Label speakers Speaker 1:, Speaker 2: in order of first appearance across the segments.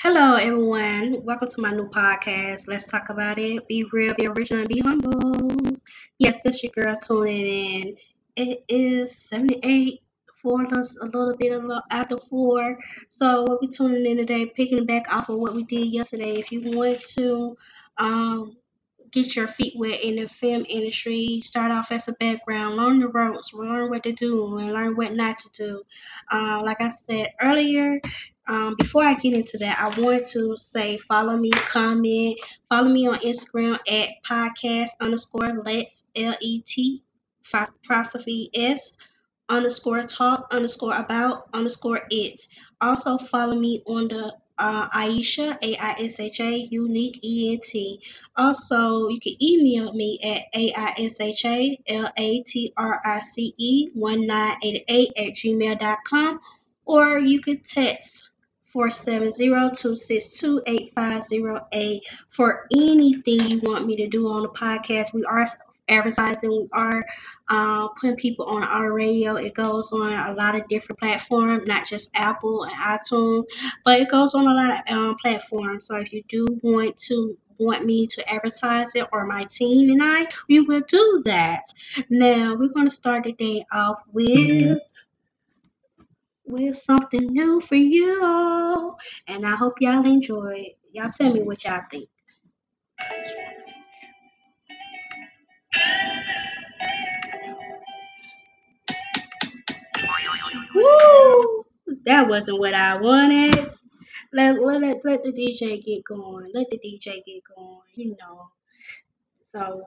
Speaker 1: Hello, everyone. Welcome to my new podcast. Let's talk about it. Be real, be original, be humble. Yes, this your girl tuning in. It is 78 for us, a little bit a little after four. So we'll be tuning in today, picking back off of what we did yesterday. If you want to um, get your feet wet in the film industry, start off as a background, learn the ropes, learn what to do, and learn what not to do. Uh, like I said earlier, um, before I get into that, I want to say follow me, comment, follow me on Instagram at podcast underscore let's L E T philosophy S underscore talk underscore about underscore it. Also follow me on the uh, Aisha A I S H A unique E N T. Also, you can email me at A I S H A L A T R I C E 1988 at gmail.com or you could text 470-262-8508 for anything you want me to do on the podcast. We are advertising, we are uh, putting people on our radio. It goes on a lot of different platforms, not just Apple and iTunes, but it goes on a lot of um, platforms. So if you do want to want me to advertise it or my team and I, we will do that. Now we're going to start the day off with with something new for you. And I hope y'all enjoy it. Y'all tell me what y'all think. Woo! That wasn't what I wanted. Let, let, let, let the DJ get going. Let the DJ get going, you know. So.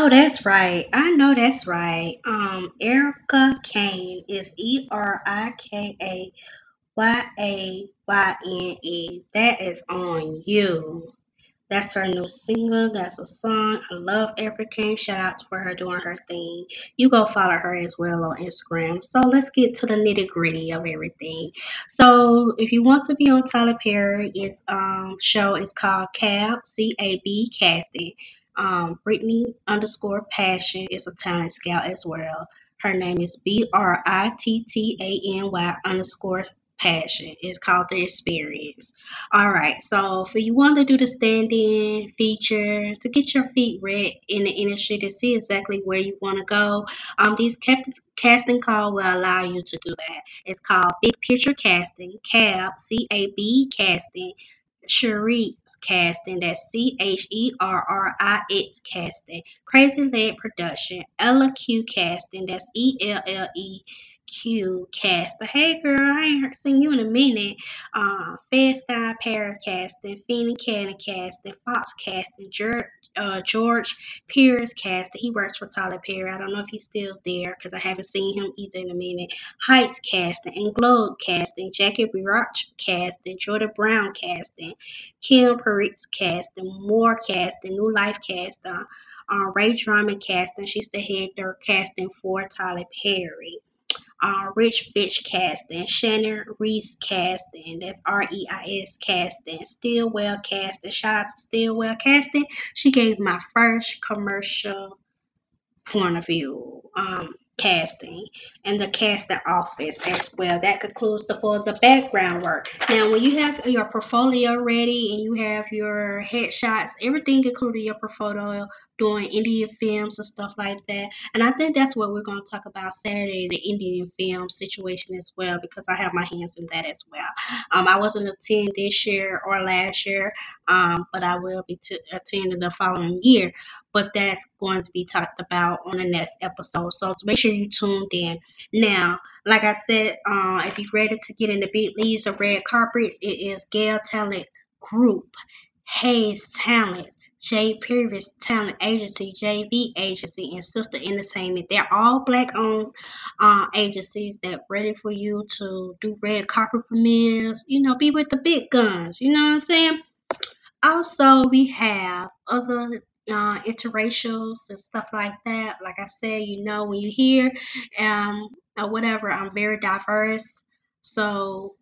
Speaker 2: Know that's right. I know
Speaker 3: that's right. Um, Erica Kane is E R I K A Y A Y N E. That is on you. That's her new single. That's a song. I love African. Shout out for her doing her thing. You go follow her as well on Instagram. So let's get to the nitty gritty of everything. So if you want to be on Tyler Perry's um, show, it's called Cab C A B Casting. Um, Brittany underscore Passion is a talent scout as well. Her name is B R I T T A N Y underscore passion. It's called the experience. All right, so for you want to do the stand-in features to get your feet wet in the industry to see exactly where you want to go, um, these casting call will allow you to do that. It's called Big Picture Casting, CAB, C-A-B Casting. Cherrix Casting, that's C H E R R I X Casting, Crazy Lead Production, Ella Q Casting, that's E L L E Q Casting. Hey girl, I ain't seen you in a minute. Uh, Fedstyle Paris Casting, Finney Cannon Casting, Fox Casting, George, uh, George Pierce Casting. He works for Tyler Perry. I don't know if he's still there because I haven't seen him either in a minute. Heights Casting, and Globe Casting, Jackie Burch Casting, Jordan Brown Casting, Kim Peritz Casting, Moore Casting, New Life Casting. Uh, Ray Drummond casting. She's the head casting for Tyler Perry uh, Rich Fitch casting, Shannon Reis casting, that's R E I S casting, Stillwell casting, shout out to Stillwell casting. She gave my first commercial point of view um, casting and the casting office as well. That concludes the for the background work. Now, when you have your portfolio ready and you have your headshots, everything including your portfolio, doing Indian films and stuff like that. And I think that's what we're going to talk about Saturday, the Indian film situation as well, because I have my hands in that as well. Um, I wasn't attending this year or last year, um, but I will be t- attending the following year but that's going to be talked about on the next episode. So make sure you tuned in. Now, like I said, uh, if you're ready to get in the big leagues of red carpets, it is Gail Talent Group, Hayes Talent, J Purvis Talent Agency, JV Agency, and Sister Entertainment. They're all black owned uh, agencies that ready for you to do red carpet premieres, you know, be with the big guns. You know what I'm saying? Also, we have other uh, interracials and stuff like that. Like I said, you know, when you hear um, or whatever, I'm very diverse. So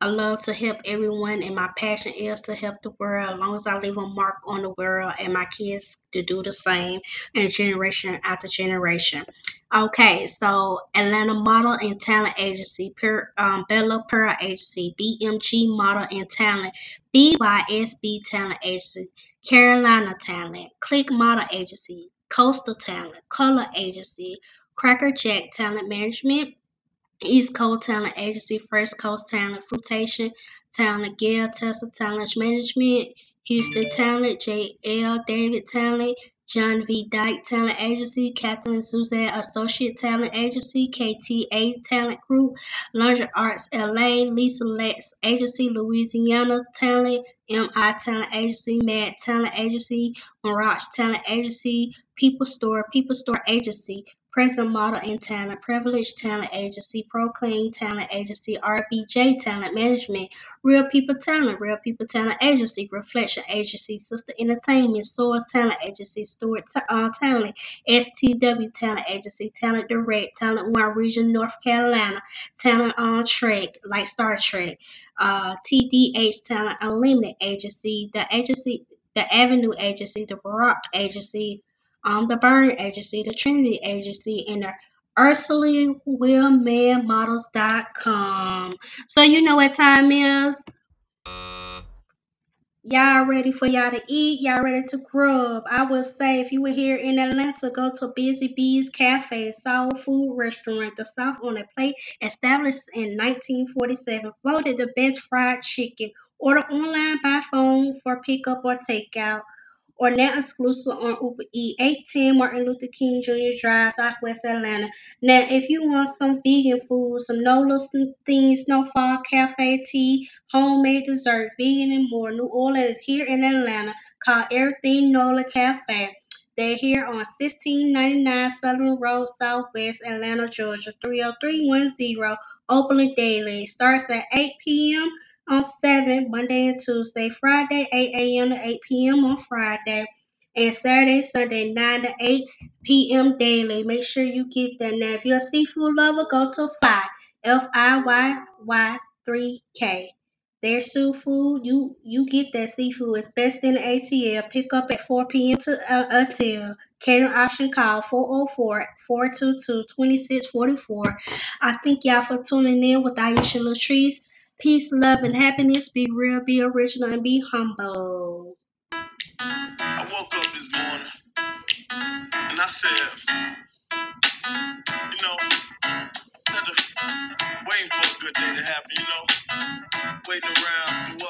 Speaker 3: I love to help everyone, and my passion is to help the world as long as I leave a mark on the world and my kids to do the same, and generation after generation. Okay, so Atlanta Model and Talent Agency, per, um, Bella Pearl Agency, BMG Model and Talent, BYSB Talent Agency, Carolina Talent, Click Model Agency, Coastal Talent, Color Agency, Cracker Jack Talent Management, East Coast Talent Agency, First Coast Talent, Fruitation Talent, Gale Tessa Talent Management, Houston Talent, J.L. David Talent, John V. Dyke Talent Agency, Kathleen Suzanne Associate Talent Agency, KTA Talent Group, Laundry Arts LA, Lisa Lex Agency, Louisiana Talent, MI Talent Agency, Mad Talent Agency, Mirage Talent Agency, People Store, People Store Agency, Present Model and Talent, Privileged Talent Agency, Proclaim Talent Agency, RBJ Talent Management, Real People Talent, Real People Talent Agency, Reflection Agency, Sister Entertainment, Source Talent Agency, Stewart uh, Talent, STW Talent Agency, Talent Direct, Talent One Region, North Carolina, Talent on Trek, like Star Trek, uh, TDH Talent Unlimited Agency, the agency, the Avenue Agency, the Baroque Agency, um, the Burn Agency, the Trinity Agency, and the UrsulaWillmanModels.com. So you know what time is? Y'all ready for y'all to eat? Y'all ready to grub? I would say if you were here in Atlanta, go to Busy Bees Cafe, soul food restaurant, the South on a Plate, established in 1947, voted the best fried chicken. Order online by phone for pickup or takeout or now exclusive on Uber E. 810 Martin Luther King Jr. Drive, Southwest Atlanta. Now, if you want some vegan food, some NOLA things, Snowfall Cafe tea, homemade dessert, vegan and more, New Orleans here in Atlanta, called Everything NOLA Cafe. They're here on 1699 Southern Road, Southwest Atlanta, Georgia, 30310. Openly daily. Starts at 8 p.m on 7, Monday and Tuesday, Friday, 8 a.m. to 8 p.m. on Friday, and Saturday, Sunday, 9 to 8 p.m. daily. Make sure you get that. Now, if you're a seafood lover, go to 5, F I Y Y 3K. Their seafood, you you get that seafood. It's best in the ATL. Pick up at 4 p.m. to uh, until. Catering option call 404 422 2644. I thank y'all for tuning in with Aisha Latrice. Peace, love, and happiness. Be real, be original, and be humble.
Speaker 4: I woke up this morning and I said, you know, instead of waiting for a good day to happen, you know, waiting around